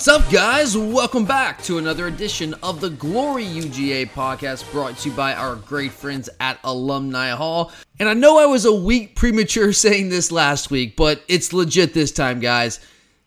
What's up, guys? Welcome back to another edition of the Glory UGA podcast brought to you by our great friends at Alumni Hall. And I know I was a week premature saying this last week, but it's legit this time, guys.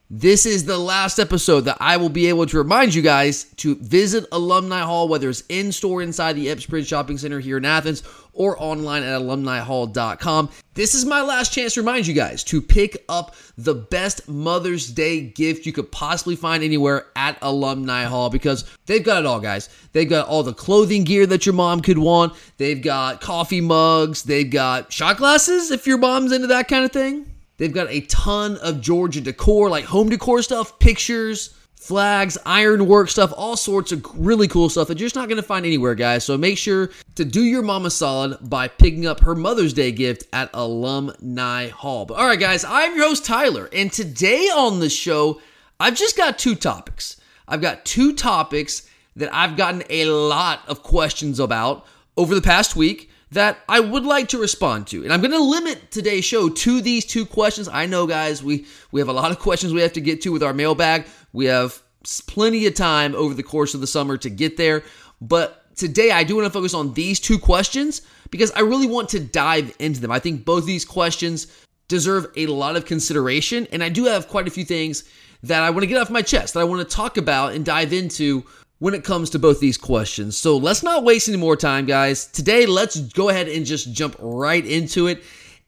This is the last episode that I will be able to remind you guys to visit Alumni Hall, whether it's in store inside the Epps Bridge Shopping Center here in Athens or online at alumnihall.com. This is my last chance to remind you guys to pick up the best Mother's Day gift you could possibly find anywhere at Alumni Hall because they've got it all, guys. They've got all the clothing gear that your mom could want, they've got coffee mugs, they've got shot glasses if your mom's into that kind of thing. They've got a ton of Georgia decor, like home decor stuff, pictures, flags, ironwork stuff, all sorts of really cool stuff that you're just not going to find anywhere, guys. So make sure to do your mom a solid by picking up her Mother's Day gift at Alumni Hall. But all right, guys, I'm your host, Tyler, and today on the show, I've just got two topics. I've got two topics that I've gotten a lot of questions about over the past week that I would like to respond to. And I'm going to limit today's show to these two questions. I know guys, we we have a lot of questions we have to get to with our mailbag. We have plenty of time over the course of the summer to get there, but today I do want to focus on these two questions because I really want to dive into them. I think both these questions deserve a lot of consideration and I do have quite a few things that I want to get off my chest that I want to talk about and dive into when it comes to both these questions. So let's not waste any more time, guys. Today, let's go ahead and just jump right into it.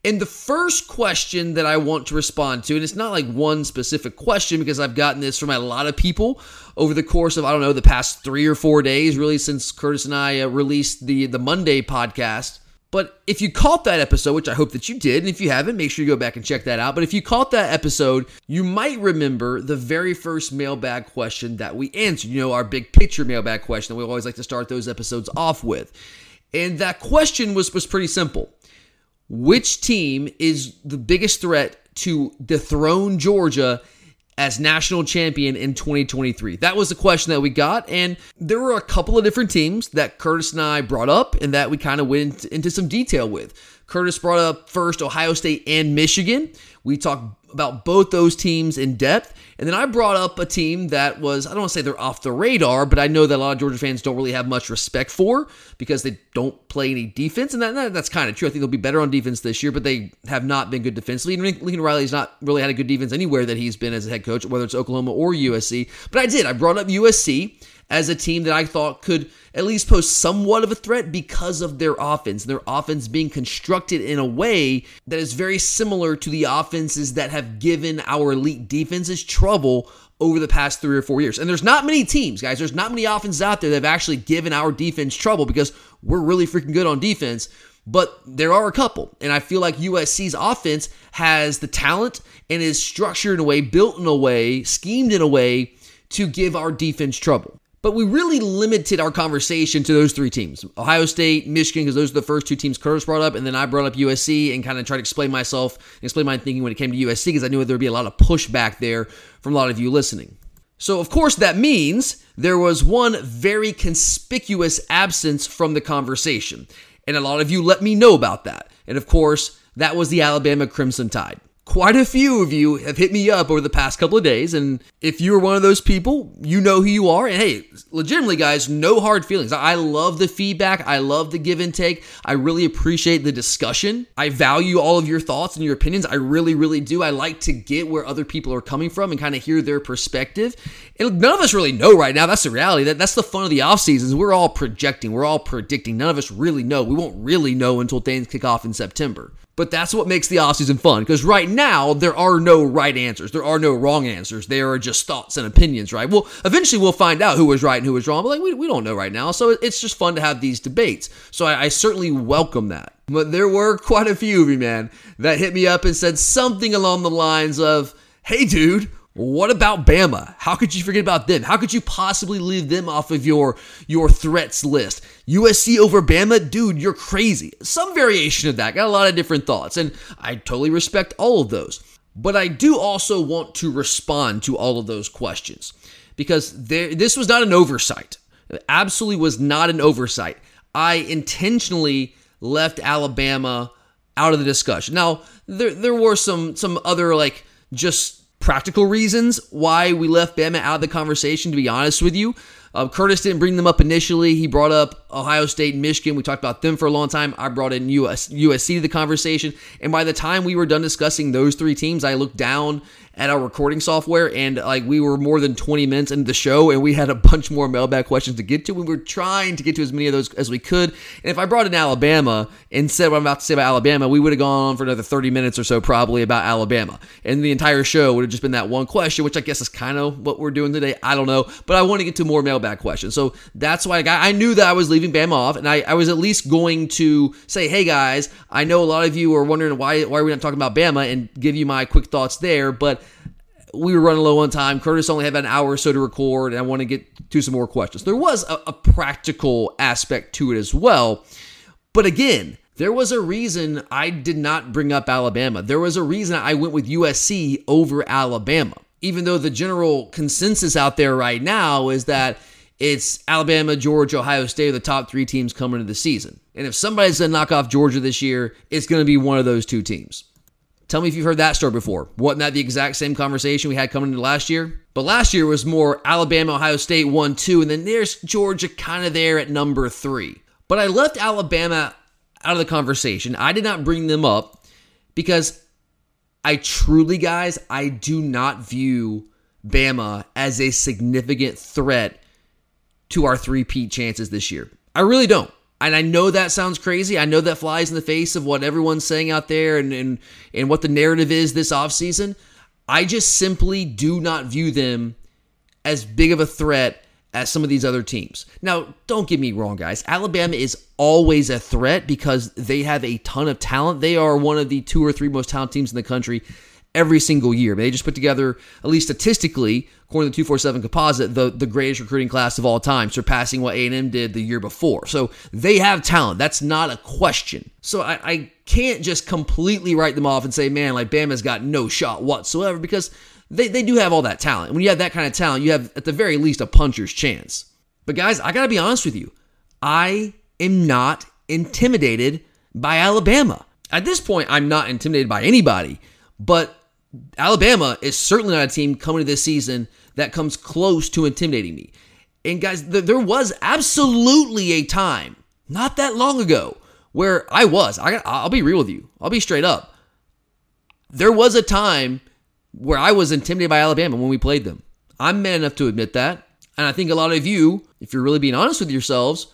And the first question that I want to respond to, and it's not like one specific question because I've gotten this from a lot of people over the course of, I don't know, the past three or four days, really, since Curtis and I uh, released the, the Monday podcast. But if you caught that episode, which I hope that you did, and if you haven't, make sure you go back and check that out. But if you caught that episode, you might remember the very first mailbag question that we answered. You know, our big picture mailbag question that we always like to start those episodes off with. And that question was, was pretty simple. Which team is the biggest threat to dethrone Georgia as national champion in 2023? That was the question that we got. And there were a couple of different teams that Curtis and I brought up and that we kind of went into some detail with. Curtis brought up first Ohio State and Michigan. We talked about both those teams in depth. And then I brought up a team that was, I don't want to say they're off the radar, but I know that a lot of Georgia fans don't really have much respect for because they don't play any defense. And that, that's kind of true. I think they'll be better on defense this year, but they have not been good defensively. And Lincoln Riley's not really had a good defense anywhere that he's been as a head coach, whether it's Oklahoma or USC. But I did. I brought up USC as a team that I thought could at least pose somewhat of a threat because of their offense. Their offense being constructed in a way that is very similar to the offenses that have given our elite defenses trouble over the past three or four years. And there's not many teams, guys, there's not many offenses out there that have actually given our defense trouble because we're really freaking good on defense. But there are a couple. And I feel like USC's offense has the talent and is structured in a way, built in a way, schemed in a way to give our defense trouble. But we really limited our conversation to those three teams Ohio State, Michigan, because those are the first two teams Curtis brought up. And then I brought up USC and kind of tried to explain myself, explain my thinking when it came to USC, because I knew there would be a lot of pushback there from a lot of you listening. So, of course, that means there was one very conspicuous absence from the conversation. And a lot of you let me know about that. And of course, that was the Alabama Crimson Tide quite a few of you have hit me up over the past couple of days. And if you're one of those people, you know who you are. And hey, legitimately, guys, no hard feelings. I love the feedback. I love the give and take. I really appreciate the discussion. I value all of your thoughts and your opinions. I really, really do. I like to get where other people are coming from and kind of hear their perspective. And none of us really know right now. That's the reality. That, that's the fun of the off seasons. We're all projecting. We're all predicting. None of us really know. We won't really know until things kick off in September. But that's what makes the offseason fun because right now there are no right answers. There are no wrong answers. There are just thoughts and opinions, right? Well, eventually we'll find out who was right and who was wrong, but like we, we don't know right now. So it's just fun to have these debates. So I, I certainly welcome that. But there were quite a few of you, man, that hit me up and said something along the lines of, hey, dude, What about Bama? How could you forget about them? How could you possibly leave them off of your your threats list? USC over Bama, dude, you're crazy. Some variation of that. Got a lot of different thoughts, and I totally respect all of those. But I do also want to respond to all of those questions because there, this was not an oversight. It absolutely was not an oversight. I intentionally left Alabama out of the discussion. Now, there there were some some other like just practical reasons why we left Bama out of the conversation, to be honest with you. Uh, Curtis didn't bring them up initially. He brought up Ohio State and Michigan. We talked about them for a long time. I brought in US, USC to the conversation. And by the time we were done discussing those three teams, I looked down at our recording software and like we were more than 20 minutes into the show and we had a bunch more mailbag questions to get to. We were trying to get to as many of those as we could. And if I brought in Alabama and said what I'm about to say about Alabama, we would have gone on for another 30 minutes or so probably about Alabama. And the entire show would have just been that one question, which I guess is kind of what we're doing today. I don't know. But I want to get to more mailbag questions. So that's why I, got, I knew that I was leaving Bama off and I, I was at least going to say, hey guys, I know a lot of you are wondering why, why are we not talking about Bama and give you my quick thoughts there. But we were running low on time. Curtis only had an hour or so to record, and I want to get to some more questions. There was a, a practical aspect to it as well. But again, there was a reason I did not bring up Alabama. There was a reason I went with USC over Alabama. Even though the general consensus out there right now is that it's Alabama, Georgia, Ohio State are the top three teams coming into the season. And if somebody's going to knock off Georgia this year, it's going to be one of those two teams. Tell me if you've heard that story before. Wasn't that the exact same conversation we had coming into last year? But last year was more Alabama, Ohio State 1 2, and then there's Georgia kind of there at number three. But I left Alabama out of the conversation. I did not bring them up because I truly, guys, I do not view Bama as a significant threat to our three-peat chances this year. I really don't and I know that sounds crazy. I know that flies in the face of what everyone's saying out there and, and, and what the narrative is this offseason. I just simply do not view them as big of a threat as some of these other teams. Now, don't get me wrong, guys. Alabama is always a threat because they have a ton of talent. They are one of the two or three most talented teams in the country every single year. They just put together, at least statistically, according to the 247 composite, the, the greatest recruiting class of all time, surpassing what A&M did the year before. So they have talent. That's not a question. So I, I can't just completely write them off and say, man, like Bama's got no shot whatsoever because they, they do have all that talent. When you have that kind of talent, you have at the very least a puncher's chance. But guys, I got to be honest with you. I am not intimidated by Alabama. At this point, I'm not intimidated by anybody, but Alabama is certainly not a team coming to this season that comes close to intimidating me. And guys, th- there was absolutely a time not that long ago where I was. I I'll be real with you. I'll be straight up. There was a time where I was intimidated by Alabama when we played them. I'm man enough to admit that. And I think a lot of you, if you're really being honest with yourselves,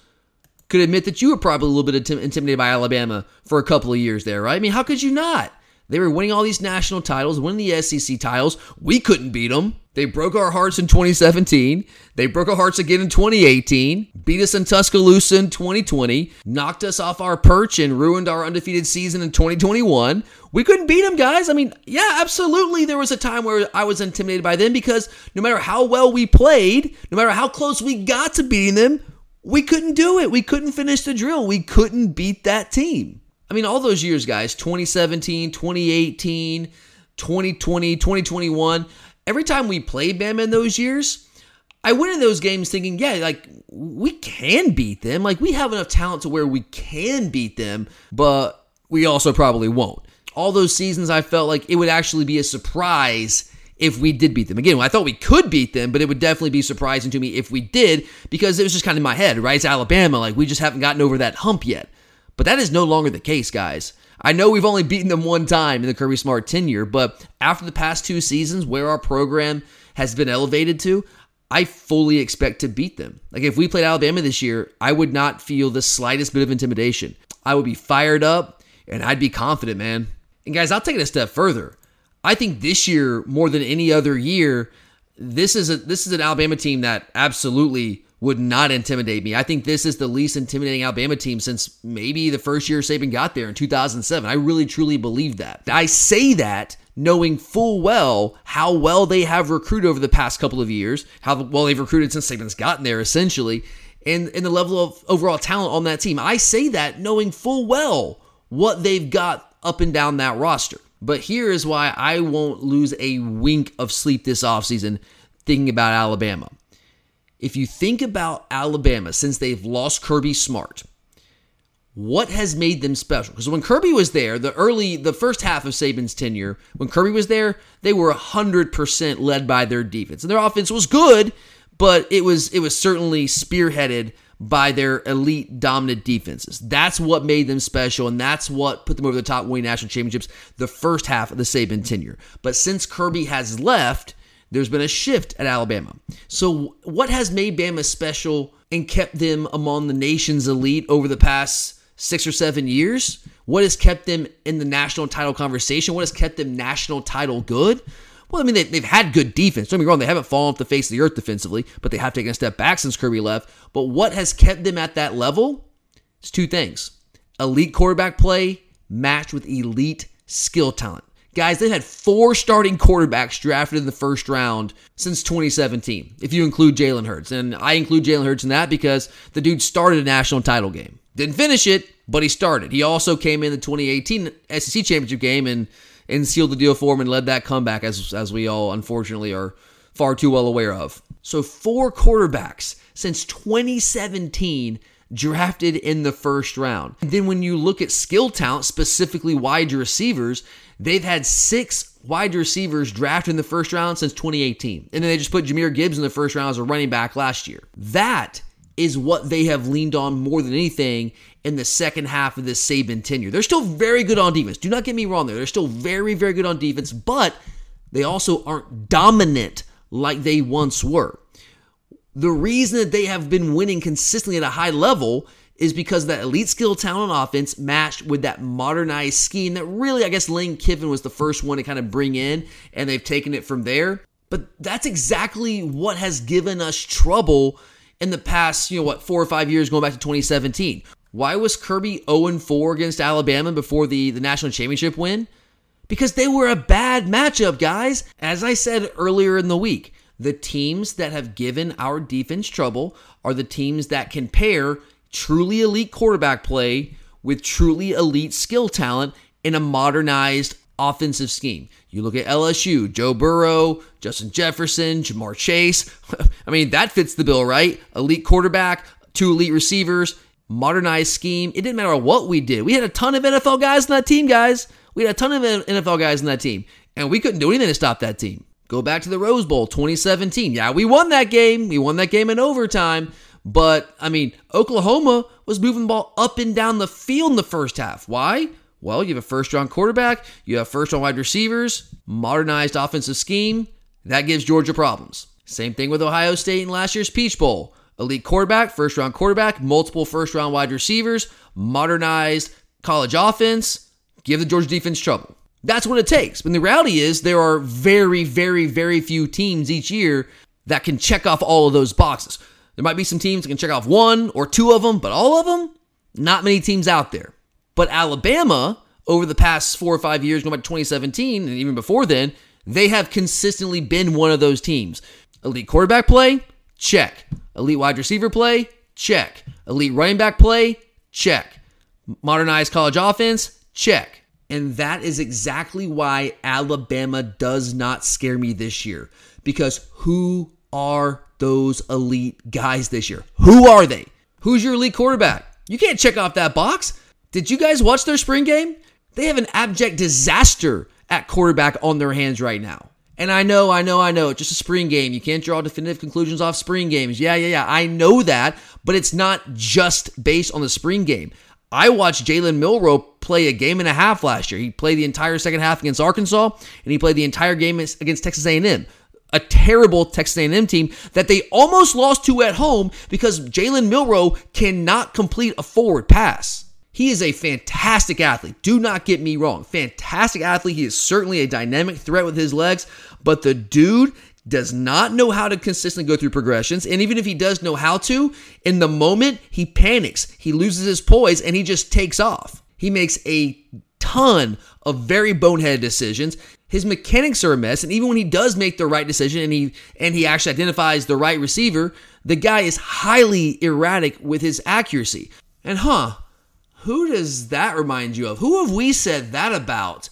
could admit that you were probably a little bit intimidated by Alabama for a couple of years there, right? I mean, how could you not? They were winning all these national titles, winning the SEC titles. We couldn't beat them. They broke our hearts in 2017. They broke our hearts again in 2018. Beat us in Tuscaloosa in 2020. Knocked us off our perch and ruined our undefeated season in 2021. We couldn't beat them, guys. I mean, yeah, absolutely. There was a time where I was intimidated by them because no matter how well we played, no matter how close we got to beating them, we couldn't do it. We couldn't finish the drill. We couldn't beat that team. I mean, all those years, guys 2017, 2018, 2020, 2021. Every time we played Bama in those years, I went in those games thinking, yeah, like we can beat them. Like we have enough talent to where we can beat them, but we also probably won't. All those seasons, I felt like it would actually be a surprise if we did beat them. Again, I thought we could beat them, but it would definitely be surprising to me if we did because it was just kind of in my head, right? It's Alabama. Like we just haven't gotten over that hump yet. But that is no longer the case, guys. I know we've only beaten them one time in the Kirby Smart tenure, but after the past two seasons where our program has been elevated to, I fully expect to beat them. Like if we played Alabama this year, I would not feel the slightest bit of intimidation. I would be fired up and I'd be confident, man. And guys, I'll take it a step further. I think this year more than any other year, this is a this is an Alabama team that absolutely would not intimidate me. I think this is the least intimidating Alabama team since maybe the first year Saban got there in 2007. I really truly believe that. I say that knowing full well how well they have recruited over the past couple of years, how well they've recruited since Saban's gotten there, essentially, and, and the level of overall talent on that team. I say that knowing full well what they've got up and down that roster. But here is why I won't lose a wink of sleep this offseason thinking about Alabama. If you think about Alabama since they've lost Kirby Smart, what has made them special? Because when Kirby was there, the early, the first half of Saban's tenure, when Kirby was there, they were 100% led by their defense. And their offense was good, but it was it was certainly spearheaded by their elite dominant defenses. That's what made them special, and that's what put them over the top winning national championships the first half of the Saban tenure. But since Kirby has left, there's been a shift at Alabama. So what has made Bama special and kept them among the nation's elite over the past six or seven years? What has kept them in the national title conversation? What has kept them national title good? Well, I mean, they, they've had good defense. Don't me wrong, they haven't fallen off the face of the earth defensively, but they have taken a step back since Kirby left. But what has kept them at that level? It's two things elite quarterback play matched with elite skill talent. Guys, they've had four starting quarterbacks drafted in the first round since 2017, if you include Jalen Hurts. And I include Jalen Hurts in that because the dude started a national title game. Didn't finish it, but he started. He also came in the 2018 SEC championship game and and sealed the deal for him and led that comeback, as as we all unfortunately are far too well aware of. So four quarterbacks since 2017 drafted in the first round. And then when you look at skill talent, specifically wide receivers, they've had six wide receivers drafted in the first round since 2018. And then they just put Jahmyr Gibbs in the first round as a running back last year. That is what they have leaned on more than anything in the second half of this Saban tenure. They're still very good on defense. Do not get me wrong there. They're still very, very good on defense, but they also aren't dominant like they once were. The reason that they have been winning consistently at a high level is because that elite skill talent on offense matched with that modernized scheme that really, I guess, Lane Kiffin was the first one to kind of bring in, and they've taken it from there. But that's exactly what has given us trouble in the past, you know, what, four or five years going back to 2017. Why was Kirby 0 4 against Alabama before the, the national championship win? Because they were a bad matchup, guys. As I said earlier in the week, the teams that have given our defense trouble are the teams that can pair truly elite quarterback play with truly elite skill talent in a modernized offensive scheme. You look at LSU, Joe Burrow, Justin Jefferson, Ja'Marr Chase. I mean, that fits the bill, right? Elite quarterback, two elite receivers, modernized scheme. It didn't matter what we did. We had a ton of NFL guys in that team, guys. We had a ton of NFL guys in that team, and we couldn't do anything to stop that team. Go back to the Rose Bowl 2017. Yeah, we won that game. We won that game in overtime. But, I mean, Oklahoma was moving the ball up and down the field in the first half. Why? Well, you have a first round quarterback, you have first round wide receivers, modernized offensive scheme. That gives Georgia problems. Same thing with Ohio State in last year's Peach Bowl. Elite quarterback, first round quarterback, multiple first round wide receivers, modernized college offense, give the Georgia defense trouble. That's what it takes. But the reality is, there are very, very, very few teams each year that can check off all of those boxes. There might be some teams that can check off one or two of them, but all of them, not many teams out there. But Alabama, over the past four or five years, going back to 2017 and even before then, they have consistently been one of those teams. Elite quarterback play, check. Elite wide receiver play, check. Elite running back play, check. Modernized college offense, check. And that is exactly why Alabama does not scare me this year. Because who are those elite guys this year? Who are they? Who's your elite quarterback? You can't check off that box. Did you guys watch their spring game? They have an abject disaster at quarterback on their hands right now. And I know, I know, I know, it's just a spring game. You can't draw definitive conclusions off spring games. Yeah, yeah, yeah. I know that, but it's not just based on the spring game. I watched Jalen Milroe play a game and a half last year. He played the entire second half against Arkansas, and he played the entire game against Texas A&M. A terrible Texas A&M team that they almost lost to at home because Jalen Milroe cannot complete a forward pass. He is a fantastic athlete. Do not get me wrong. Fantastic athlete. He is certainly a dynamic threat with his legs, but the dude does not know how to consistently go through progressions. And even if he does know how to, in the moment, he panics. He loses his poise and he just takes off. He makes a ton of very boneheaded decisions. His mechanics are a mess, and even when he does make the right decision and he and he actually identifies the right receiver, the guy is highly erratic with his accuracy. And huh, who does that remind you of? Who have we said that about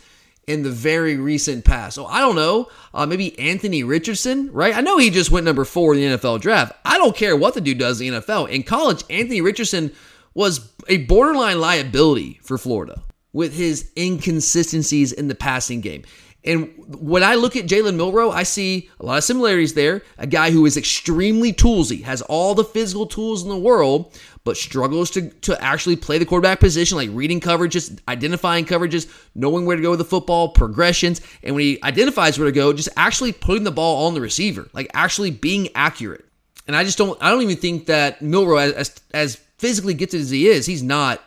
in the very recent past? Oh, I don't know. Uh, maybe Anthony Richardson, right? I know he just went number four in the NFL draft. I don't care what the dude does in the NFL. In college, Anthony Richardson was a borderline liability for Florida with his inconsistencies in the passing game. And when I look at Jalen Milroe, I see a lot of similarities there. A guy who is extremely toolsy, has all the physical tools in the world, but struggles to, to actually play the quarterback position, like reading coverages, identifying coverages, knowing where to go with the football, progressions. And when he identifies where to go, just actually putting the ball on the receiver, like actually being accurate. And I just don't, I don't even think that Milroe, as, as, as physically gifted as he is, he's not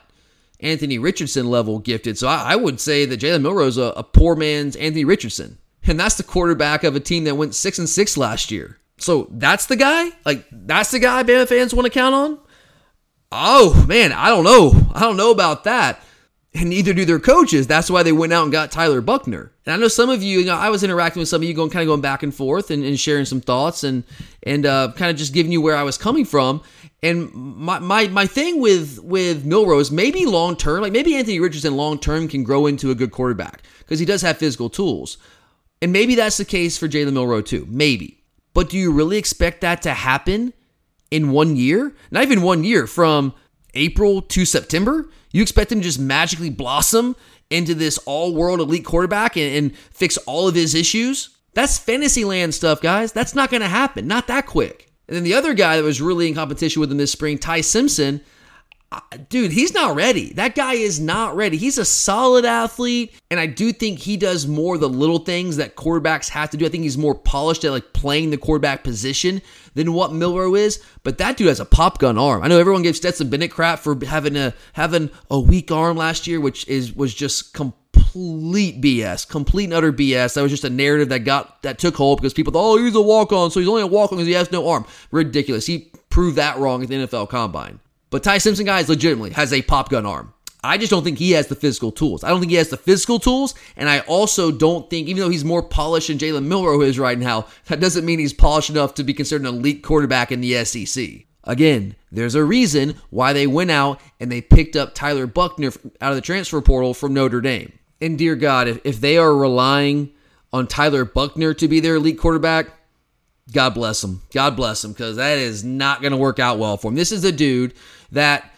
Anthony Richardson level gifted. So I, I would say that Jalen Milroe is a, a poor man's Anthony Richardson. And that's the quarterback of a team that went six and six last year. So that's the guy? Like, that's the guy Bama fans want to count on? Oh, man, I don't know. I don't know about that. And neither do their coaches. That's why they went out and got Tyler Buchner. And I know some of you, you know, I was interacting with some of you, going kind of going back and forth and, and sharing some thoughts and and uh, kind of just giving you where I was coming from. And my, my my thing with with Milrose, maybe long term, like maybe Anthony Richardson long term can grow into a good quarterback because he does have physical tools, and maybe that's the case for Jalen Milroe too. Maybe, but do you really expect that to happen in one year? Not even one year from April to September. You expect him to just magically blossom into this all world elite quarterback and, and fix all of his issues? That's fantasy land stuff, guys. That's not going to happen. Not that quick. And then the other guy that was really in competition with him this spring, Ty Simpson, dude, he's not ready. That guy is not ready. He's a solid athlete, and I do think he does more the little things that quarterbacks have to do. I think he's more polished at like playing the quarterback position than what Milroe is. But that dude has a pop gun arm. I know everyone gave Stetson Bennett crap for having a having a weak arm last year, which is was just complete BS, complete and utter BS. That was just a narrative that got that took hold because people thought, oh, he's a walk on, so he's only a walk on because he has no arm. Ridiculous. He proved that wrong at the NFL Combine. But Ty Simpson, guys, legitimately has a pop gun arm. I just don't think he has the physical tools. I don't think he has the physical tools, and I also don't think, even though he's more polished than Jalen Milroe is right now, that doesn't mean he's polished enough to be considered an elite quarterback in the SEC. Again, there's a reason why they went out and they picked up Tyler Buchner out of the transfer portal from Notre Dame. And dear God, if, if they are relying on Tyler Buchner to be their elite quarterback, God bless him. God bless him because that is not going to work out well for him. This is a dude that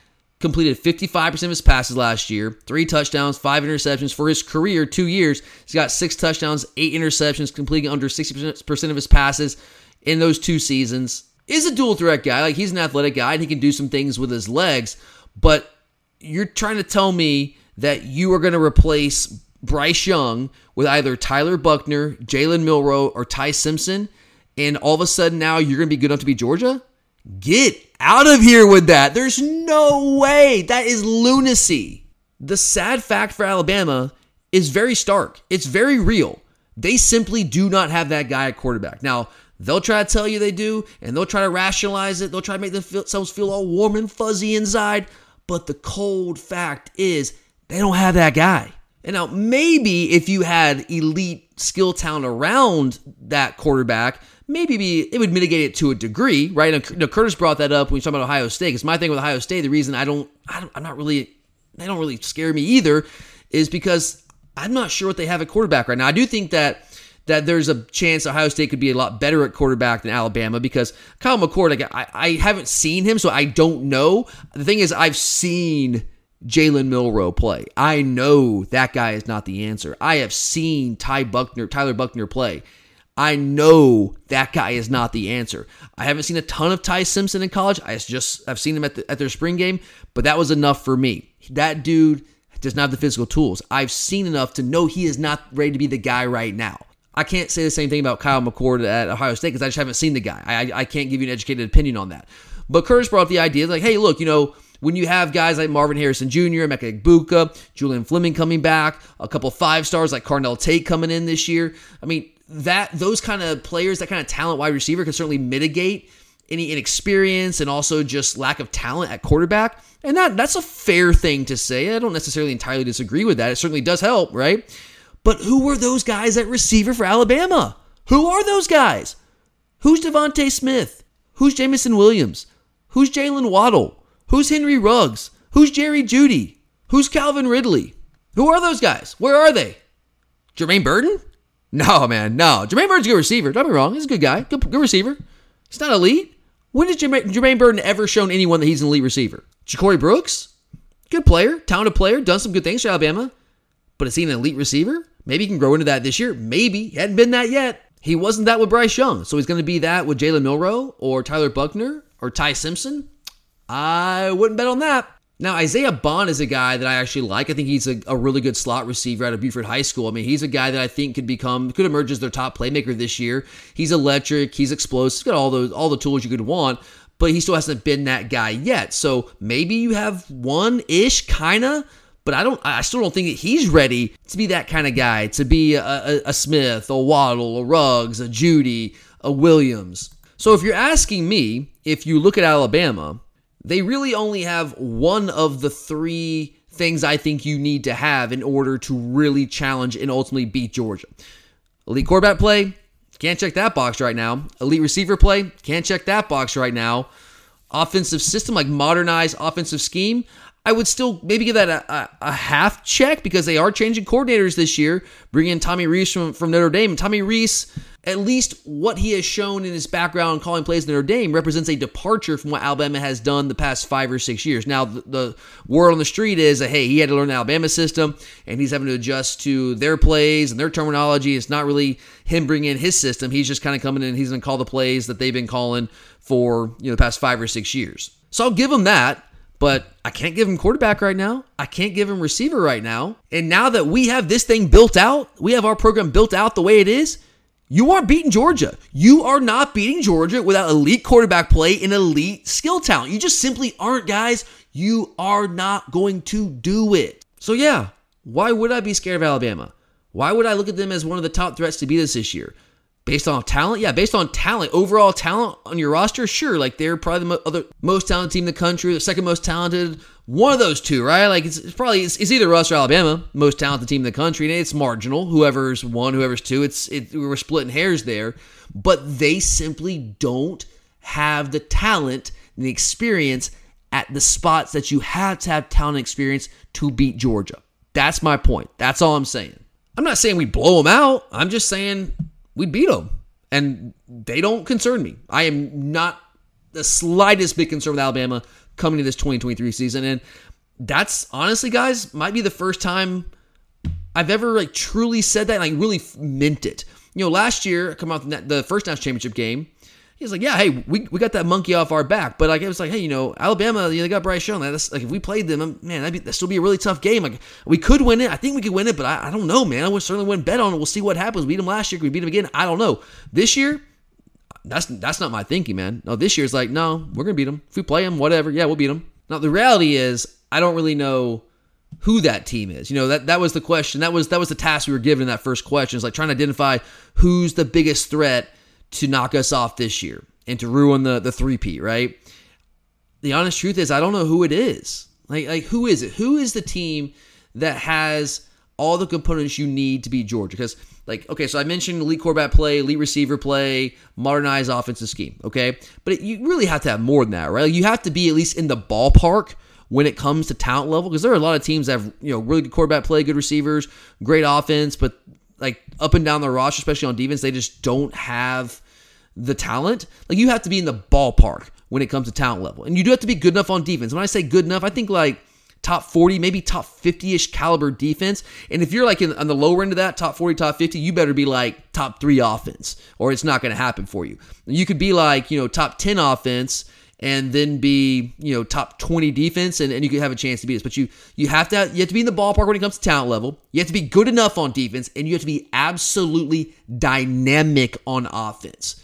completed 55% of his passes last year, three touchdowns, five interceptions for his career, two years. He's got six touchdowns, eight interceptions, completing under 60% of his passes in those two seasons. Is a dual threat guy. Like he's an athletic guy and he can do some things with his legs, but you're trying to tell me that you are going to replace Bryce Young with either Tyler Buchner, Jalen Milroe, or Ty Simpson, and all of a sudden now you're going to be good enough to be Georgia? Get out of here with that. There's no way. That is lunacy. The sad fact for Alabama is very stark. It's very real. They simply do not have that guy at quarterback. Now, they'll try to tell you they do, and they'll try to rationalize it. They'll try to make themselves feel all warm and fuzzy inside. But the cold fact is they don't have that guy. And now maybe if you had elite skill talent around that quarterback, maybe be, it would mitigate it to a degree, right? And, Curtis brought that up when we talked about Ohio State. Because my thing with Ohio State, the reason I don't, I don't, I'm not really, they don't really scare me either, is because I'm not sure what they have at quarterback right now. I do think that that there's a chance Ohio State could be a lot better at quarterback than Alabama because Kyle McCord, like, I, I haven't seen him, so I don't know. The thing is, I've seen Jalen Milroe play. I know that guy is not the answer. I have seen Ty Buchner, Tyler Buchner play. I know that guy is not the answer. I haven't seen a ton of Ty Simpson in college. I just I've seen him at, the, at their spring game, but that was enough for me. That dude does not have the physical tools. I've seen enough to know he is not ready to be the guy right now. I can't say the same thing about Kyle McCord at Ohio State because I just haven't seen the guy. I, I can't give you an educated opinion on that. But Curtis brought up the idea like, hey, look, you know, when you have guys like Marvin Harrison Jr., Emeka Egbuka, Julian Fleming coming back, a couple five stars like Carnell Tate coming in this year. I mean, that those kind of players, that kind of talent wide receiver can certainly mitigate any inexperience and also just lack of talent at quarterback. And that that's a fair thing to say. I don't necessarily entirely disagree with that. It certainly does help, right? But who were those guys at receiver for Alabama? Who are those guys? Who's DeVonta Smith? Who's Jameson Williams? Who's Jaylen Waddle? Who's Henry Ruggs? Who's Jerry Jeudy? Who's Calvin Ridley? Who are those guys? Where are they? Jermaine Burton? No, man, no. Jermaine Burton's a good receiver. Don't be wrong. He's a good guy. Good, good receiver. He's not elite. When has Jermaine, Jermaine Burton ever shown anyone that he's an elite receiver? Ja'Corey Brooks? Good player, talented player, done some good things for Alabama. But is he an elite receiver? Maybe he can grow into that this year. Maybe. He hadn't been that yet. He wasn't that with Bryce Young. So he's going to be that with Jalen Milroe or Tyler Buchner or Ty Simpson. I wouldn't bet on that. Now, Isaiah Bond is a guy that I actually like. I think he's a, a, really good slot receiver out of Buford High School. I mean, he's a guy that I think could become, could emerge as their top playmaker this year. He's electric, he's explosive, he's got all those, all the tools you could want, but he still hasn't been that guy yet. So maybe you have one ish, kind of, but I don't. I still don't think that he's ready to be that kind of guy. To be a, a, a Smith, a Waddle, a Ruggs, a Jeudy, a Williams. So if you're asking me, if you look at Alabama, they really only have one of the three things I think you need to have in order to really challenge and ultimately beat Georgia. Elite quarterback play, can't check that box right now. Elite receiver play, can't check that box right now. Offensive system, like modernized offensive scheme, I would still maybe give that a, a, a, half check because they are changing coordinators this year, bringing in Tommy Rees from, from Notre Dame. And Tommy Rees, at least what he has shown in his background calling plays in Notre Dame, represents a departure from what Alabama has done the past five or six years. Now, the, the word on the street is that, hey, he had to learn the Alabama system and he's having to adjust to their plays and their terminology. It's not really him bringing in his system. He's just kind of coming in he's going to call the plays that they've been calling for you know the past five or six years. So I'll give him that. But I can't give him quarterback right now. I can't give him receiver right now. And now that we have this thing built out, we have our program built out the way it is, you aren't beating Georgia. You are not beating Georgia without elite quarterback play and elite skill talent. You just simply aren't, guys. You are not going to do it. So, yeah, why would I be scared of Alabama? Why would I look at them as one of the top threats to beat us this year? Based on talent? Yeah, based on talent, overall talent on your roster, sure. Like they're probably the mo- other most talented team in the country, the second most talented. One of those two, right? Like it's, it's probably it's, it's, either us or Alabama, most talented team in the country, and it's marginal. Whoever's one, whoever's two, it's it, we're splitting hairs there. But they simply don't have the talent and the experience at the spots that you have to have talent and experience to beat Georgia. That's my point. That's all I'm saying. I'm not saying we blow them out. I'm just saying we beat them. And they don't concern me. I am not the slightest bit concerned with Alabama coming to this 2023 season. And that's honestly, guys, might be the first time I've ever like truly said that and like really meant it. You know, last year, come out the first national championship game, he's like, yeah, hey, we, we got that monkey off our back. But like, it was like, hey, you know, Alabama, you know, they got Bryce Young. That's like, if we played them, man, that'd, be, that'd still be a really tough game. Like, we could win it. I think we could win it, but I, I don't know, man. I would certainly wouldn't bet on it. We'll see what happens. We beat them last year. Can we beat them again? I don't know. This year, that's that's not my thinking, man. No, this year's like, no, we're gonna beat them. If we play them, whatever, yeah, we'll beat them. Now the reality is, I don't really know who that team is. You know, that that was the question. That was that was the task we were given in that first question. Is like trying to identify who's the biggest threat to knock us off this year and to ruin the the three P, right? The honest truth is I don't know who it is. Like like who is it? Who is the team that has all the components you need to be Georgia? Because like okay, so I mentioned elite quarterback play, elite receiver play, modernized offensive scheme. Okay, but it, you really have to have more than that, right? Like you have to be at least in the ballpark when it comes to talent level because there are a lot of teams that have you know really good quarterback play, good receivers, great offense, but like up and down the roster, especially on defense, they just don't have the talent, like you have to be in the ballpark when it comes to talent level. And you do have to be good enough on defense. When I say good enough, I think like top 40, maybe top 50 ish caliber defense. And if you're like in, on the lower end of that, top 40, top 50, you better be like top three offense or it's not going to happen for you. You could be like, you know, top 10 offense and then be, you know, top 20 defense and, and you could have a chance to beat us. But you you have to you have to be in the ballpark when it comes to talent level. You have to be good enough on defense and you have to be absolutely dynamic on offense.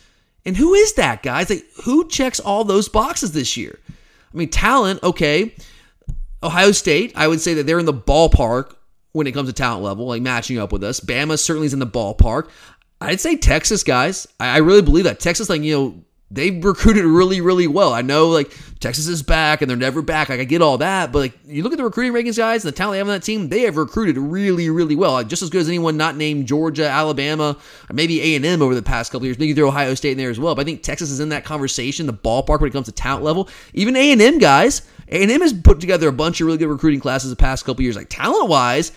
And who is that, guys? Like, who checks all those boxes this year? I mean, talent, okay. Ohio State, I would say that they're in the ballpark when it comes to talent level, like matching up with us. Bama certainly is in the ballpark. I'd say Texas, guys. I really believe that. Texas, like, you know, they've recruited really, really well. I know like Texas is back and they're never back. Like I get all that, but like you look at the recruiting rankings, guys, and the talent they have on that team, they have recruited really, really well. Like just as good as anyone not named Georgia, Alabama, maybe A and M over the past couple years. Maybe throw Ohio State in there as well. But I think Texas is in that conversation, the ballpark when it comes to talent level. Even A and M guys, A and M has put together a bunch of really good recruiting classes the past couple years. Like talent wise,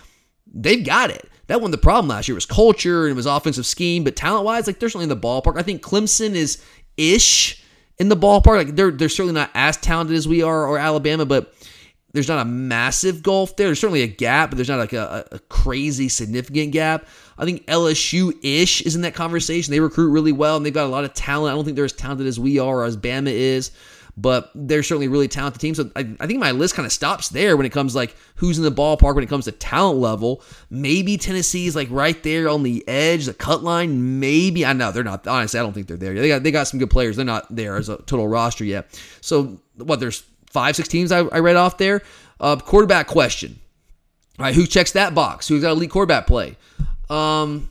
they've got it. That wasn't the problem last year. Was culture and it was offensive scheme, but talent wise, like they're certainly in the ballpark. I think Clemson is ish in the ballpark. Like they're they're certainly not as talented as we are or Alabama, but there's not a massive gulf there. There's certainly a gap, but there's not like a, a crazy significant gap. I think LSU ish is in that conversation. They recruit really well and they've got a lot of talent. I don't think they're as talented as we are or as Bama is but they're certainly really talented team. So I, I, think my list kind of stops there when it comes like who's in the ballpark when it comes to talent level. Maybe Tennessee's like right there on the edge, the cut line. Maybe I know they're not. Honestly, I don't think they're there. They got they got some good players. They're not there as a total roster yet. So what? There's five, six teams I, I read off there. Uh, quarterback question. All right, who checks that box? Who's got elite quarterback play? Um,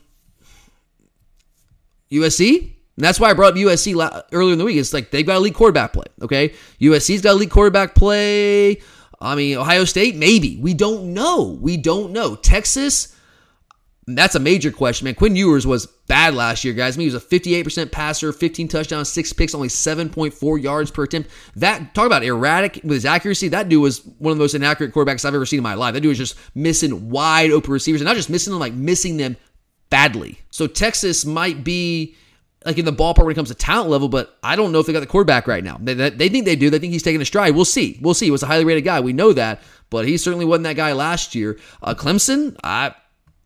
USC. And that's why I brought up USC earlier in the week. It's like they've got elite quarterback play. Okay, USC's got elite quarterback play. I mean, Ohio State, maybe. We don't know. We don't know. Texas, that's a major question, man. Quinn Ewers was bad last year, guys. I mean, he was a 58% passer, 15 touchdowns, six picks, only 7.4 yards per attempt. That talk about erratic with his accuracy. That dude was one of the most inaccurate quarterbacks I've ever seen in my life. That dude was just missing wide open receivers, and not just missing them, like missing them badly. So Texas might be like in the ballpark when it comes to talent level, but I don't know if they got the quarterback right now. They, they think they do. They think he's taking a stride. We'll see. We'll see. He was a highly rated guy. We know that, but he certainly wasn't that guy last year. Uh, Clemson, I.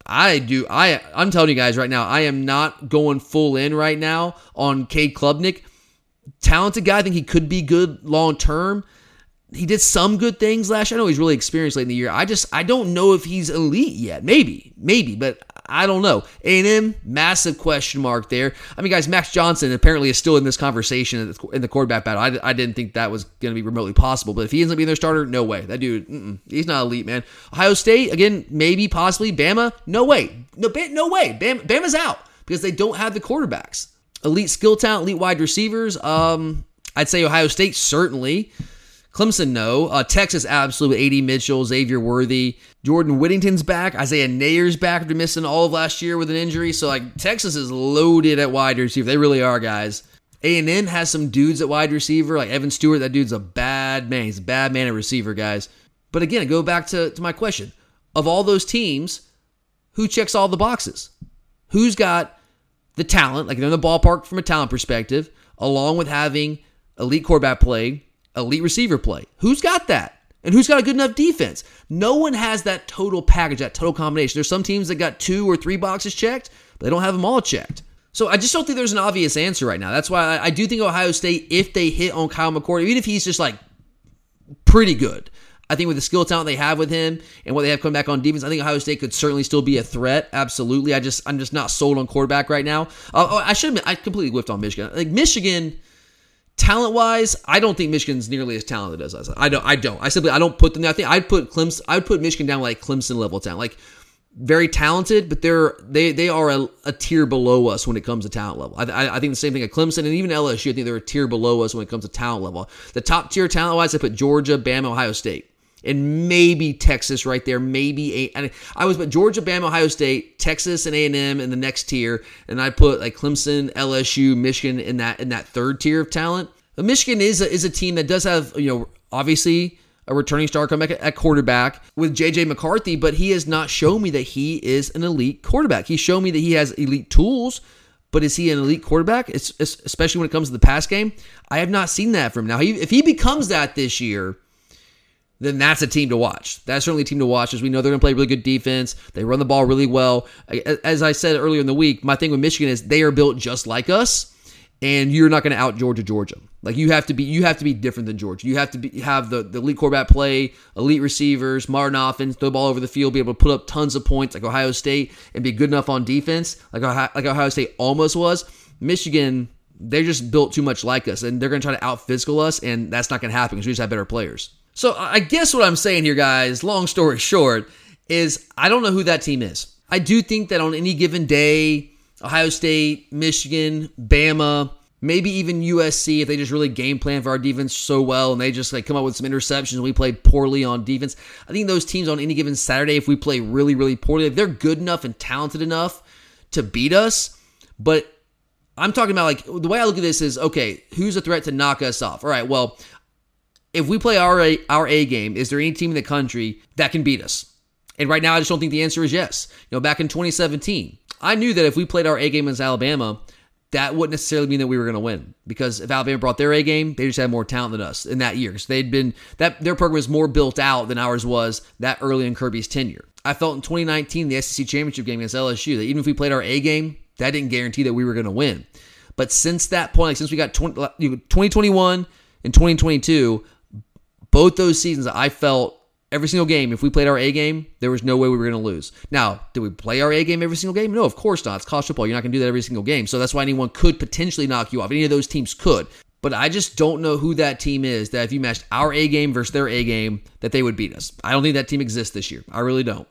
I do. I I'm telling you guys right now, I am not going full in right now on Cade Klubnik. Talented guy. I think he could be good long term. He did some good things last year. I know he's really experienced late in the year. I just I don't know if he's elite yet. Maybe, maybe, but I don't know. A&M, massive question mark there. I mean, guys, Max Johnson apparently is still in this conversation in the quarterback battle. I, I didn't think that was going to be remotely possible, but if he ends up being their starter, no way. That dude, he's not elite, man. Ohio State, again, maybe, possibly. Bama, no way. No, no way. Bama, Bama's out because they don't have the quarterbacks. Elite skill talent, elite wide receivers. Um, I'd say Ohio State, certainly. Clemson, no. Uh, Texas, absolutely. A.D. Mitchell, Xavier Worthy. Jordan Whittington's back. Isaiah Neyor's back after missing all of last year with an injury. So, like, Texas is loaded at wide receiver. They really are, guys. A&M has some dudes at wide receiver, like Evan Stewart. That dude's a bad man. He's a bad man at receiver, guys. But again, go back to, to my question. Of all those teams, who checks all the boxes? Who's got the talent, like they're in the ballpark from a talent perspective, along with having elite quarterback play, elite receiver play. Who's got that? And who's got a good enough defense? No one has that total package, that total combination. There's some teams that got two or three boxes checked, but they don't have them all checked. So I just don't think there's an obvious answer right now. That's why I, do think Ohio State, if they hit on Kyle McCord, even if he's just like pretty good, I think with the skill talent they have with him and what they have coming back on defense, I think Ohio State could certainly still be a threat. Absolutely. I just I'm just not sold on quarterback right now. Uh, I should admit I completely whiffed on Michigan. Like Michigan Talent wise, I don't think Michigan's nearly as talented as us. I don't. I don't. I simply I don't put them there. I think I'd put Clemson. I'd put Michigan down like Clemson level talent, like very talented, but they're they they are a, a tier below us when it comes to talent level. I, I, I, think the same thing at Clemson and even LSU. I think they're a tier below us when it comes to talent level. The top tier talent wise, I put Georgia, Bama, Ohio State, and maybe Texas right there. Maybe eight. I, I was but Georgia, Bama, Ohio State, Texas, and A and M in the next tier, and I put like Clemson, LSU, Michigan in that in that third tier of talent. But Michigan is a, is a team that does have, you know, obviously a returning star come back at quarterback with JJ McCarthy, but he has not shown me that he is an elite quarterback. He's shown me that he has elite tools, but is he an elite quarterback? It's, especially when it comes to the pass game. I have not seen that from. Now, he, if he becomes that this year, then that's a team to watch. That's certainly a team to watch, as we know they're going to play really good defense. They run the ball really well. As I said earlier in the week, my thing with Michigan is they are built just like us and you're not going to out Georgia Georgia. Like you have to be you have to be different than Georgia. You have to be, have the, the elite quarterback play, elite receivers, modern offense, throw the ball over the field, be able to put up tons of points like Ohio State, and be good enough on defense like Ohio, like Ohio State almost was. Michigan, they're just built too much like us, and they're going to try to out physical us, and that's not going to happen because we just have better players. So I guess what I'm saying here, guys, long story short, is I don't know who that team is. I do think that on any given day Ohio State, Michigan, Bama, Maybe even USC if they just really game plan for our defense so well and they just like come up with some interceptions and we played poorly on defense. I think those teams on any given Saturday, if we play really, really poorly, they're good enough and talented enough to beat us. But I'm talking about like the way I look at this is okay, who's a threat to knock us off? All right, well, if we play our A, our A game, is there any team in the country that can beat us? And right now, I just don't think the answer is yes. You know, back in 2017, I knew that if we played our A game against Alabama, that wouldn't necessarily mean that we were going to win because if Alabama brought their A game, they just had more talent than us in that year because they'd been that their program was more built out than ours was that early in Kirby's tenure. I felt in 2019 the SEC championship game against LSU that even if we played our A game, that didn't guarantee that we were going to win. But since that point, like since we got 20, 2021 and 2022, both those seasons, I felt every single game, if we played our A game, there was no way we were going to lose. Now, did we play our A game every single game? No, of course not. It's college football. You're not going to do that every single game. So that's why anyone could potentially knock you off. Any of those teams could. But I just don't know who that team is that if you matched our A game versus their A game, that they would beat us. I don't think that team exists this year. I really don't.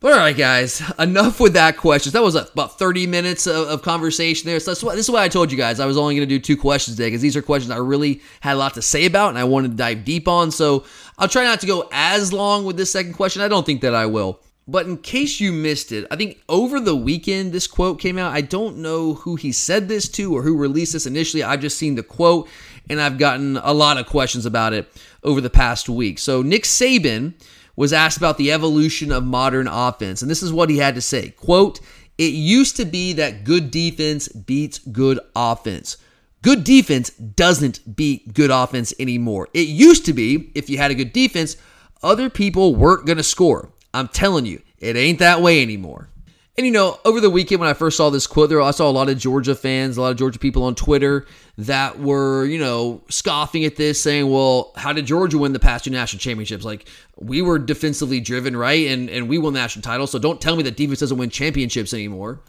All right, guys, enough with that question. That was uh, about 30 minutes of, of conversation there. So this is why I told you guys I was only going to do two questions today because these are questions I really had a lot to say about and I wanted to dive deep on. So I'll try not to go as long with this second question. I don't think that I will. But in case you missed it, I think over the weekend this quote came out. I don't know who he said this to or who released this initially. I've just seen the quote and I've gotten a lot of questions about it over the past week. So Nick Saban was asked about the evolution of modern offense, and this is what he had to say. Quote, it used to be that good defense beats good offense. Good defense doesn't beat good offense anymore. It used to be, if you had a good defense, other people weren't going to score. I'm telling you, it ain't that way anymore. And you know, over the weekend when I first saw this quote, there I saw a lot of Georgia fans, a lot of Georgia people on Twitter that were, you know, scoffing at this, saying, "Well, how did Georgia win the past two national championships? Like we were defensively driven, right? And and we won national titles. So don't tell me that defense doesn't win championships anymore."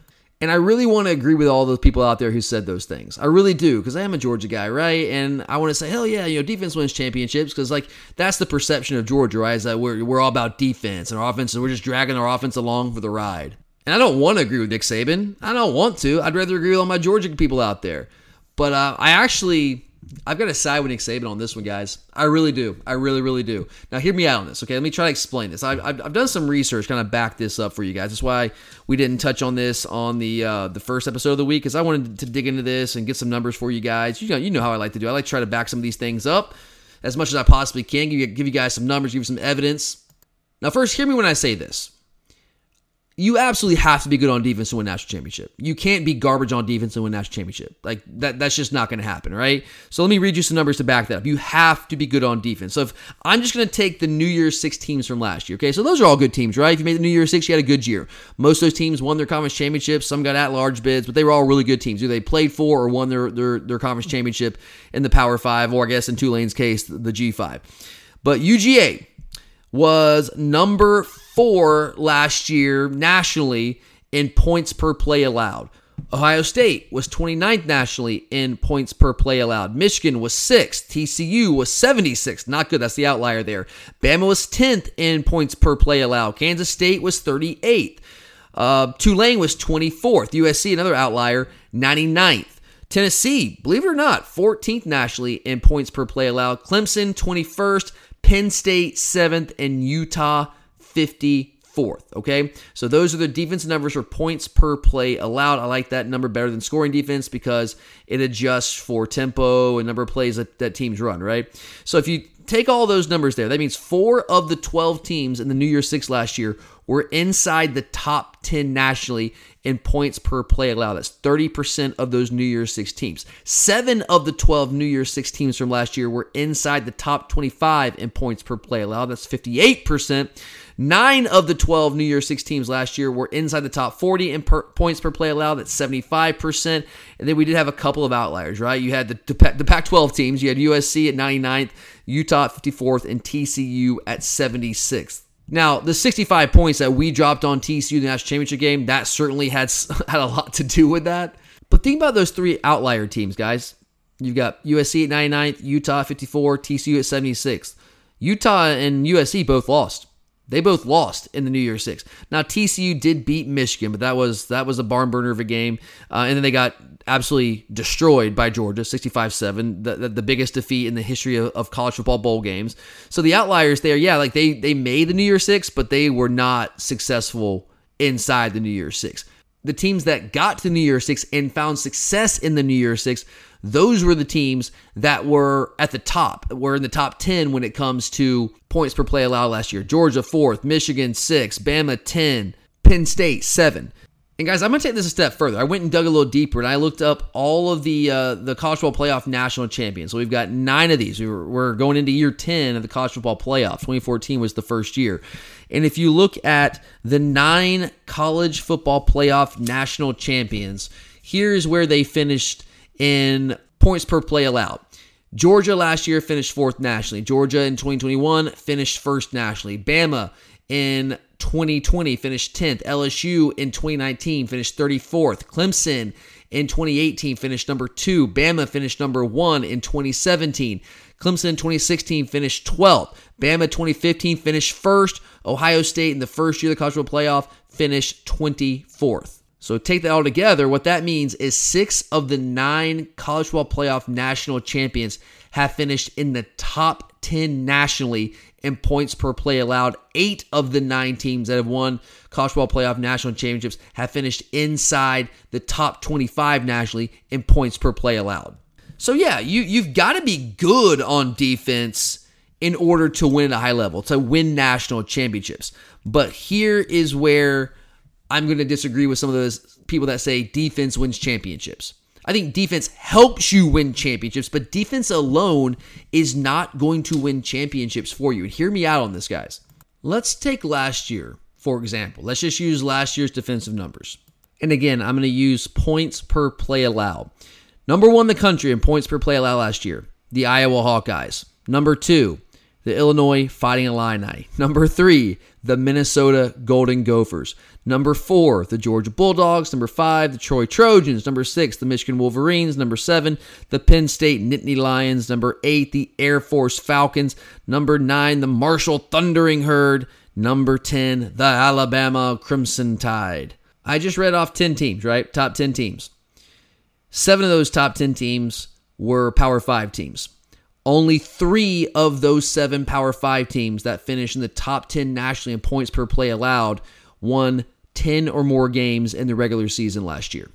And I really want to agree with all those people out there who said those things. I really do, because I am a Georgia guy, right? And I want to say, hell yeah, you know, defense wins championships, because like that's the perception of Georgia, right? Is that we're we're all about defense and our offense, and we're just dragging our offense along for the ride. And I don't want to agree with Nick Saban. I don't want to. I'd rather agree with all my Georgia people out there. But uh, I actually, I've got to side with Nick Saban on this one, guys. I really do. I really, really do. Now, hear me out on this, okay? Let me try to explain this. I've, I've, I've done some research, kind of back this up for you guys. That's why we didn't touch on this on the uh, the first episode of the week, because I wanted to dig into this and get some numbers for you guys. You know, you know how I like to do. I like to try to back some of these things up as much as I possibly can. Give you, give you guys some numbers, give you some evidence. Now, first, hear me when I say this you absolutely have to be good on defense to win national championship. You can't be garbage on defense and win national championship. Like that, that's just not going to happen, right? So let me read you some numbers to back that up. You have to be good on defense. So if I'm just going to take the New Year's six teams from last year, okay? So those are all good teams, right? If you made the New Year's six, you had a good year. Most of those teams won their conference championships. Some got at large bids, but they were all really good teams. Either they played for or won their their, their conference championship in the Power Five, or I guess in Tulane's case, the G5. But UGA was number four last year nationally in points per play allowed. Ohio State was 29th nationally in points per play allowed. Michigan was 6th. TCU was 76th. Not good. That's the outlier there. Bama was 10th in points per play allowed. Kansas State was 38th. Uh, Tulane was 24th. USC, another outlier, 99th. Tennessee, believe it or not, 14th nationally in points per play allowed. Clemson, 21st. Penn State, 7th. And Utah, 50 fourth. Okay, so those are the defense numbers for points per play allowed. I like that number better than scoring defense because it adjusts for tempo and number of plays that, that teams run, right? So if you take all those numbers there, that means four of the 12 teams in the New Year Six last year were inside the top 10 nationally in points per play allowed. That's 30% of those New Year's Six teams. Seven of the 12 New Year's Six teams from last year were inside the top 25 in points per play allowed. That's 58%. Nine of the 12 New Year's Six teams last year were inside the top 40 in per, points per play allowed. That's 75%. And then we did have a couple of outliers, right? You had the, the Pac 12 teams. You had USC at 99th, Utah at 54th, and TCU at 76th. Now, the 65 points that we dropped on TCU in the national championship game, that certainly had, had a lot to do with that. But think about those three outlier teams, guys. You've got USC at 99th, Utah at 54, TCU at 76th. Utah and USC both lost. They both lost in the New Year's Six. Now TCU did beat Michigan, but that was that was a barn burner of a game, uh, and then they got absolutely destroyed by Georgia, 65-7, the, the, the biggest defeat in the history of, of, college football bowl games. So the outliers there, yeah, like they they made the New Year's Six, but they were not successful inside the New Year's Six. The teams that got to the New Year's Six and found success in the New Year's Six those were the teams that were at the top, were in the top 10 when it comes to points per play allowed last year. Georgia, fourth, Michigan, six, Bama, 10, Penn State, seven. And guys, I'm going to take this a step further. I went and dug a little deeper, and I looked up all of the uh, the college football playoff national champions. So we've got nine of these. We were, we're going into year 10 of the college football playoff. 2014 was the first year. And if you look at the nine college football playoff national champions, here's where they finished in points per play allowed. Georgia last year finished fourth nationally. Georgia in 2021 finished first nationally. Bama in 2020 finished 10th. LSU in 2019 finished 34th. Clemson in 2018 finished number two. Bama finished number one in 2017. Clemson in 2016 finished 12th. Bama 2015 finished first. Ohio State in the first year of the college football playoff finished 24th. So take that all together. What that means is six of the nine college football playoff national champions have finished in the top 10 nationally in points per play allowed. Eight of the nine teams that have won college football playoff national championships have finished inside the top 25 nationally in points per play allowed. So yeah, you you've got to be good on defense in order to win at a high level, to win national championships. But here is where I'm going to disagree with some of those people that say defense wins championships. I think defense helps you win championships, but defense alone is not going to win championships for you. And hear me out on this, guys. Let's take last year, for example. Let's just use last year's defensive numbers. And again, I'm going to use points per play allowed. Number one the country in points per play allowed last year, the Iowa Hawkeyes. Number two, the Illinois Fighting Illini. Number three, the Minnesota Golden Gophers. Number four, the Georgia Bulldogs. Number five, the Troy Trojans. Number six, the Michigan Wolverines. Number seven, the Penn State Nittany Lions. Number eight, the Air Force Falcons. Number nine, the Marshall Thundering Herd. Number 10, the Alabama Crimson Tide. I just read off 10 teams, right? Top 10 teams. Seven of those top 10 teams were Power 5 teams. Only three of those seven Power Five teams that finished in the top 10 nationally in points per play allowed won 10 or more games in the regular season last year.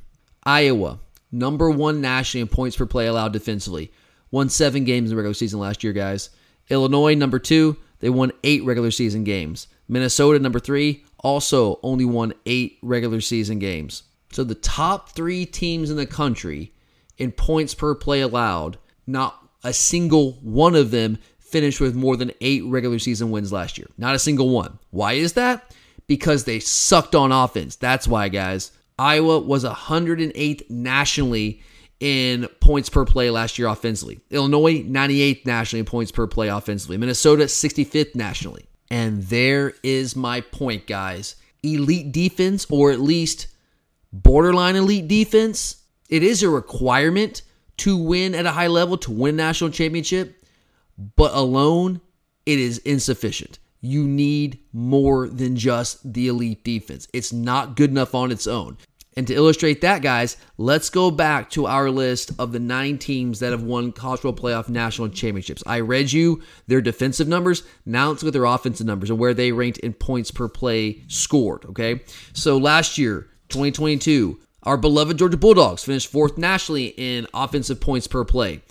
Iowa, number one nationally in points per play allowed defensively, won seven games in the regular season last year, guys. Illinois, number two, they won eight regular season games. Minnesota, number three, also only won eight regular season games. So the top three teams in the country in points per play allowed, not a single one of them finished with more than eight regular season wins last year. Not a single one. Why is that? Because they sucked on offense. That's why, guys. Iowa was 108th nationally in points per play last year offensively. Illinois, 98th nationally in points per play offensively. Minnesota, 65th nationally. And there is my point, guys. Elite defense, or at least borderline elite defense, it is a requirement to win at a high level, to win national championship, but alone, it is insufficient. You need more than just the elite defense. It's not good enough on its own. And to illustrate that, guys, let's go back to our list of the nine teams that have won college football playoff national championships. I read you their defensive numbers. Now let's look at their offensive numbers and where they ranked in points per play scored. Okay. So last year, 2022, our beloved Georgia Bulldogs finished fourth nationally in offensive points per play.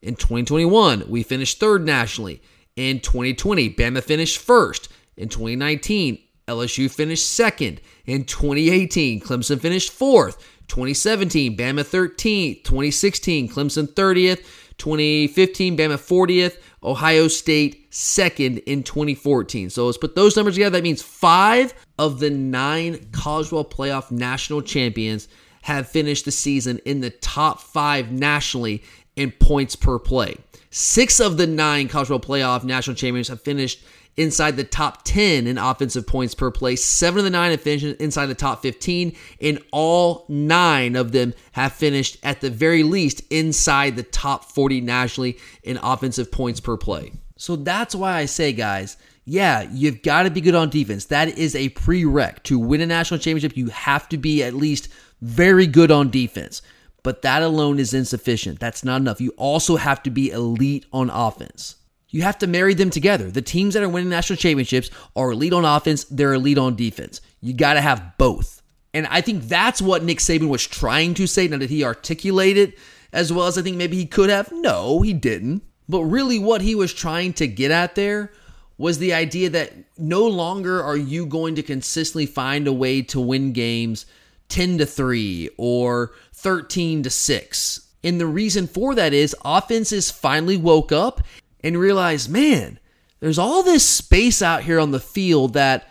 In 2021, we finished third nationally. In 2020, Bama finished first. In 2019, LSU finished second. In 2018, Clemson finished fourth. 2017, Bama 13th. 2016, Clemson 30th. 2015, Bama 40th. Ohio State second in 2014. So let's put those numbers together. That means five of the nine college playoff national champions have finished the season in the top five nationally in points per play. Six of the nine college playoff national champions have finished inside the top 10 in offensive points per play. Seven of the nine have finished inside the top 15, and all nine of them have finished at the very least inside the top 40 nationally in offensive points per play. So that's why I say, guys, yeah, you've got to be good on defense. That is a prereq. To win a national championship, you have to be at least very good on defense. But that alone is insufficient. That's not enough. You also have to be elite on offense. You have to marry them together. The teams that are winning national championships are elite on offense, they're elite on defense. You got to have both. And I think that's what Nick Saban was trying to say. Now, did he articulate it as well as I think maybe he could have? No, he didn't. But really, what he was trying to get at there was the idea that no longer are you going to consistently find a way to win games 10 to 3 or 13 to 6. And the reason for that is offenses finally woke up and realized, man, there's all this space out here on the field that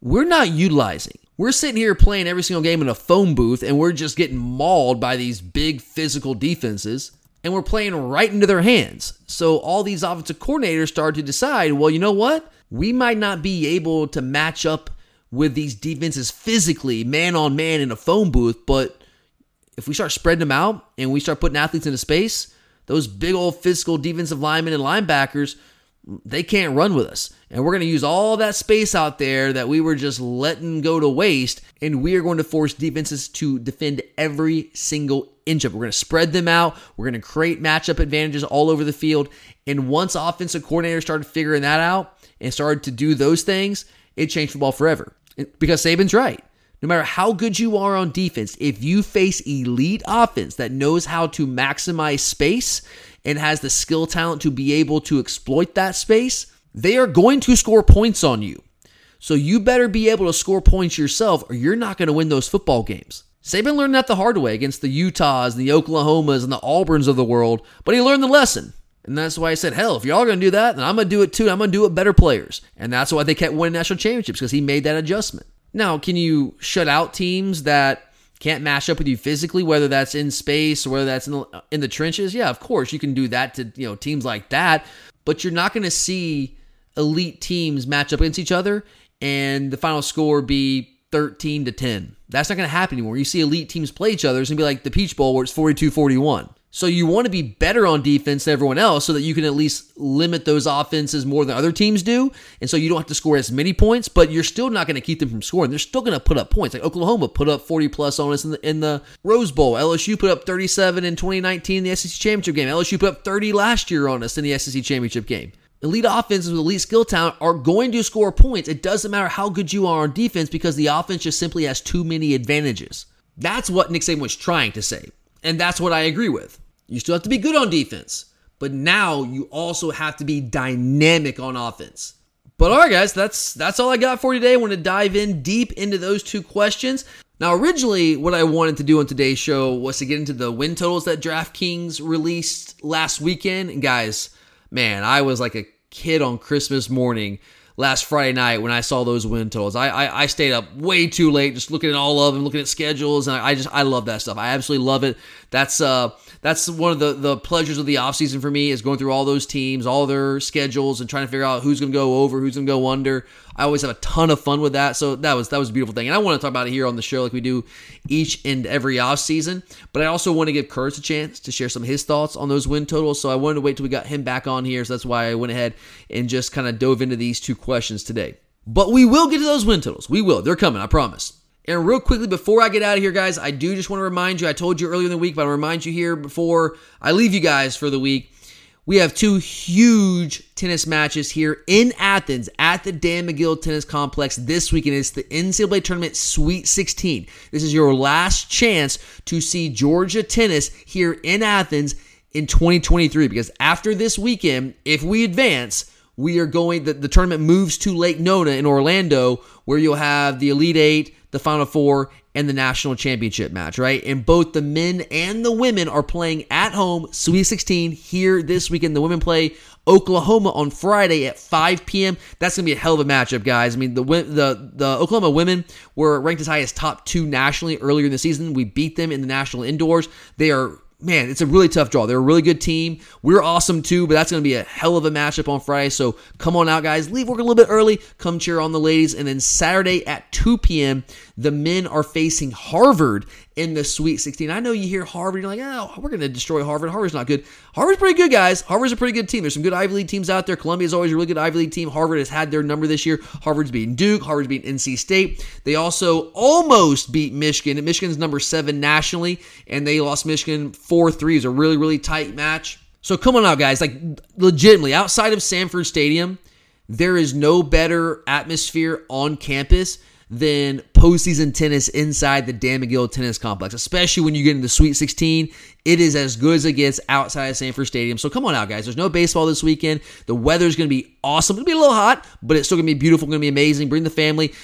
we're not utilizing. We're sitting here playing every single game in a phone booth and we're just getting mauled by these big physical defenses and we're playing right into their hands. So all these offensive coordinators started to decide, well, you know what? We might not be able to match up with these defenses physically, man on man in a phone booth, but if we start spreading them out and we start putting athletes into space, those big old physical defensive linemen and linebackers, they can't run with us. And we're going to use all that space out there that we were just letting go to waste. And we are going to force defenses to defend every single inch of it. We're going to spread them out. We're going to create matchup advantages all over the field. And once offensive coordinators started figuring that out and started to do those things, it changed football forever. Because Saban's right. No matter how good you are on defense, if you face elite offense that knows how to maximize space and has the skill talent to be able to exploit that space, they are going to score points on you. So you better be able to score points yourself or you're not going to win those football games. Saban learned that the hard way against the Utahs, and the Oklahomas, and the Auburns of the world, but he learned the lesson. And that's why I said, hell, if y'all going to do that, then I'm going to do it too. I'm going to do it better players. And that's why they kept winning national championships because he made that adjustment. Now, can you shut out teams that can't match up with you physically, whether that's in space or whether that's in the, in the trenches? Yeah, of course you can do that to you know teams like that, but you're not going to see elite teams match up against each other and the final score be 13 to 10. That's not going to happen anymore. You see elite teams play each other. It's going to be like the Peach Bowl where it's 42 41. So you want to be better on defense than everyone else so that you can at least limit those offenses more than other teams do. And so you don't have to score as many points, but you're still not going to keep them from scoring. They're still going to put up points. Like Oklahoma put up 40 plus on us in the, in the Rose Bowl. LSU put up 37 in 2019 in the SEC Championship game. LSU put up 30 last year on us in the SEC Championship game. Elite offenses with elite skill talent are going to score points. It doesn't matter how good you are on defense because the offense just simply has too many advantages. That's what Nick Saban was trying to say. And that's what I agree with. You still have to be good on defense, but now you also have to be dynamic on offense. But all right, guys, that's that's all I got for today. I want to dive in deep into those two questions. Now, originally, what I wanted to do on today's show was to get into the win totals that DraftKings released last weekend. And guys, man, I was like a kid on Christmas morning last Friday night when I saw those win totals. I, I, I stayed up way too late just looking at all of them, looking at schedules, and I, I just I love that stuff. I absolutely love it. That's uh that's one of the, the pleasures of the offseason for me is going through all those teams, all their schedules, and trying to figure out who's going to go over, who's going to go under. I always have a ton of fun with that. So that was that was a beautiful thing. And I want to talk about it here on the show like we do each and every offseason. But I also want to give Curtis a chance to share some of his thoughts on those win totals. So I wanted to wait till we got him back on here. So that's why I went ahead and just kind of dove into these two questions today. But we will get to those win totals. We will. They're coming, I promise. And real quickly, before I get out of here, guys, I do just want to remind you I told you earlier in the week, but I'll remind you here before I leave you guys for the week. We have two huge tennis matches here in Athens at the Dan Magill Tennis Complex this weekend. It's the NCAA Tournament Sweet 16. This is your last chance to see Georgia tennis here in Athens in 2023 because after this weekend, if we advance, we are going, the, the tournament moves to Lake Nona in Orlando where you'll have the Elite Eight, the Final Four, and the national championship match, right? And both the men and the women are playing at home, Sweet 16 here this weekend. The women play Oklahoma on Friday at 5 p.m. That's gonna be a hell of a matchup, guys. I mean, the the the Oklahoma women were ranked as high as top two nationally earlier in the season. We beat them in the national indoors. They are man, it's a really tough draw. They're a really good team. We're awesome too, but that's going to be a hell of a matchup on Friday. So come on out, guys. Leave work a little bit early. Come cheer on the ladies. And then Saturday at 2 p.m., The men are facing Harvard in the Sweet 16. I know you hear Harvard, you're like, oh, we're going to destroy Harvard. Harvard's not good. Harvard's pretty good, guys. Harvard's a pretty good team. There's some good Ivy League teams out there. Columbia's always a really good Ivy League team. Harvard has had their number this year. Harvard's beating Duke. Harvard's beating NC State. They also almost beat Michigan. Michigan's number seven nationally, and they lost Michigan 4 3. It was a really, really tight match. So come on out, guys. Like, legitimately, outside of Sanford Stadium, there is no better atmosphere on campus than postseason tennis inside the Dan Magill Tennis Complex, especially when you get into Sweet 16. It is as good as it gets outside of Sanford Stadium. So come on out, guys. There's no baseball this weekend. The weather's going to be awesome. It'll be a little hot, but it's still going to be beautiful, going to be amazing. Bring the family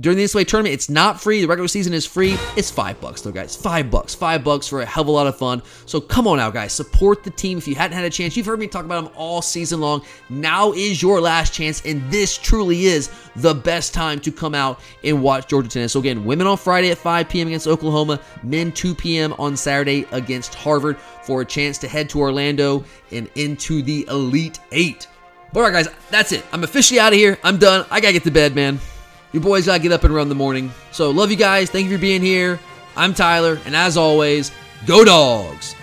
during the NCAA tournament, it's not free. The regular season is free. It's five bucks though, guys. Five bucks. Five bucks for a hell of a lot of fun. So come on out, guys. Support the team. If you hadn't had a chance, you've heard me talk about them all season long. Now is your last chance, and this truly is the best time to come out and watch Georgia tennis. So again, women on Friday at 5 p.m. against Oklahoma, men 2 p.m. on Saturday against Harvard for a chance to head to Orlando and into the Elite Eight. All right, guys, that's it. I'm officially out of here. I'm done. I gotta get to bed, man. Your boys gotta get up and run in the morning. So love you guys. Thank you for being here. I'm Tyler, and as always, go dogs.